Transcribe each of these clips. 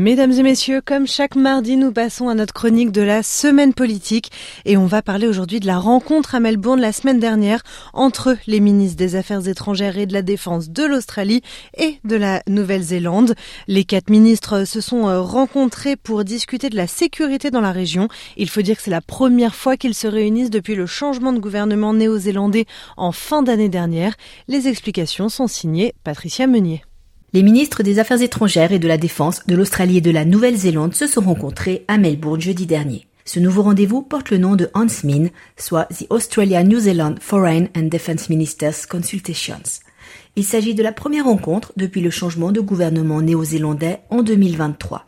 Mesdames et messieurs, comme chaque mardi, nous passons à notre chronique de la semaine politique et on va parler aujourd'hui de la rencontre à Melbourne la semaine dernière entre les ministres des Affaires étrangères et de la Défense de l'Australie et de la Nouvelle-Zélande. Les quatre ministres se sont euh, rencontrés pour discuter de la sécurité dans la région. Il faut dire que c'est la première fois qu'ils se réunissent depuis le changement de gouvernement néo-zélandais en fin d'année dernière. Les explications sont signées Patricia Meunier. Les ministres des Affaires étrangères et de la Défense de l'Australie et de la Nouvelle-Zélande se sont rencontrés à Melbourne jeudi dernier. Ce nouveau rendez-vous porte le nom de HANSMIN, soit The Australia-New Zealand Foreign and Defence Ministers Consultations. Il s'agit de la première rencontre depuis le changement de gouvernement néo-zélandais en 2023.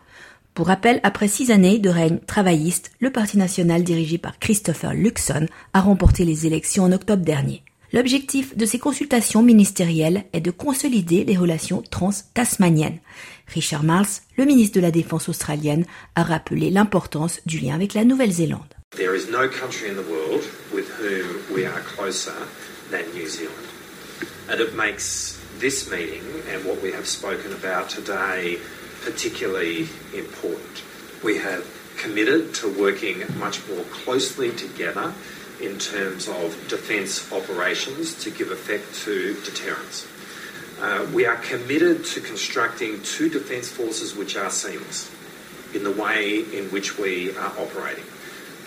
Pour rappel, après six années de règne travailliste, le Parti national dirigé par Christopher Luxon a remporté les élections en octobre dernier. L'objectif de ces consultations ministérielles est de consolider les relations trans-tasmaniennes. Richard Marles, le ministre de la Défense australienne, a rappelé l'importance du lien avec la Nouvelle-Zélande. There is no country in the world with whom we are closer than New Zealand. And it makes this meeting and what we have spoken about today particularly important. We have committed to working much more closely together in terms of defence operations to give effect to deterrence. Uh, we are committed to constructing two defence forces which are seamless in the way in which we are operating.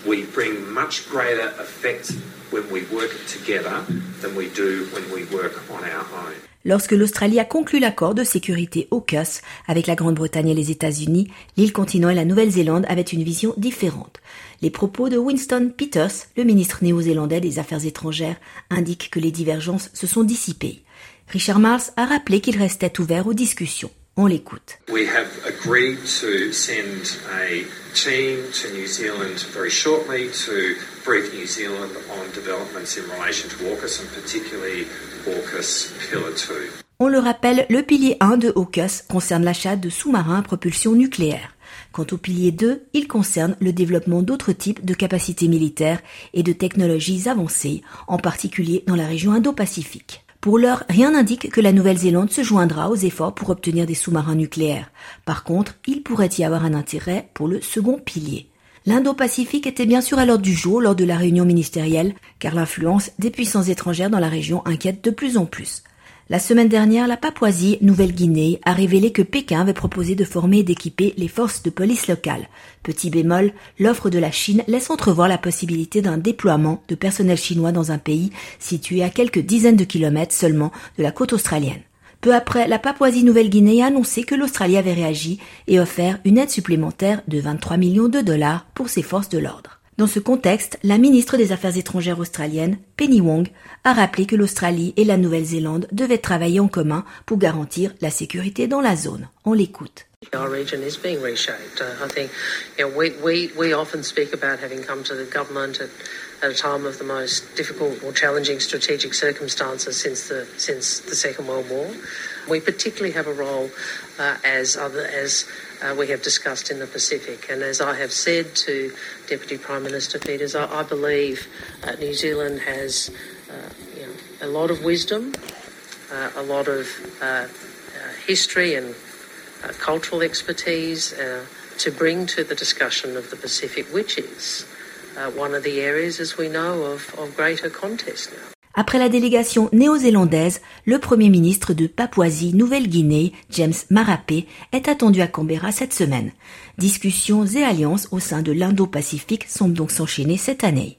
We bring much greater effect when we work together than we do when we work on our own. Lorsque l'Australie a conclu l'accord de sécurité AUKUS avec la Grande-Bretagne et les États-Unis, l'île continent et la Nouvelle-Zélande avaient une vision différente. Les propos de Winston Peters, le ministre néo-zélandais des Affaires étrangères, indiquent que les divergences se sont dissipées. Richard Mars a rappelé qu'il restait ouvert aux discussions. On l'écoute. We have agreed to send a team to New Zealand very shortly to brief New Zealand on developments in relation to AUKUS and particularly AUKUS Pillar 2. On le rappelle, le pilier 1 de AUKUS concerne l'achat de sous-marins à propulsion nucléaire. Quant au pilier 2, il concerne le développement d'autres types de capacités militaires et de technologies avancées, en particulier dans la région Indo-Pacifique. Pour l'heure, rien n'indique que la Nouvelle-Zélande se joindra aux efforts pour obtenir des sous-marins nucléaires. Par contre, il pourrait y avoir un intérêt pour le second pilier. L'Indo-Pacifique était bien sûr à l'ordre du jour lors de la réunion ministérielle, car l'influence des puissances étrangères dans la région inquiète de plus en plus. La semaine dernière, la Papouasie Nouvelle-Guinée a révélé que Pékin avait proposé de former et d'équiper les forces de police locales. Petit bémol, l'offre de la Chine laisse entrevoir la possibilité d'un déploiement de personnel chinois dans un pays situé à quelques dizaines de kilomètres seulement de la côte australienne. Peu après, la Papouasie-Nouvelle-Guinée a annoncé que l'Australie avait réagi et offert une aide supplémentaire de 23 millions de dollars pour ses forces de l'ordre. Dans ce contexte, la ministre des Affaires étrangères australienne, Penny Wong, a rappelé que l'Australie et la Nouvelle-Zélande devaient travailler en commun pour garantir la sécurité dans la zone. On l'écoute. Our region is being reshaped. Uh, I think you know, we, we, we often speak about having come to the government at, at a time of the most difficult or challenging strategic circumstances since the, since the Second World War. We particularly have a role uh, as, other, as uh, we have discussed in the Pacific. And as I have said to Deputy Prime Minister Peters, I, I believe uh, New Zealand has uh, you know, a lot of wisdom, uh, a lot of history and cultural expertise to bring to the discussion of the Pacific, which is one of the areas, as we know, of, of greater contest now. Après la délégation néo-zélandaise, le Premier ministre de Papouasie-Nouvelle-Guinée, James Marape, est attendu à Canberra cette semaine. Discussions et alliances au sein de l'Indo-Pacifique semblent donc s'enchaîner cette année.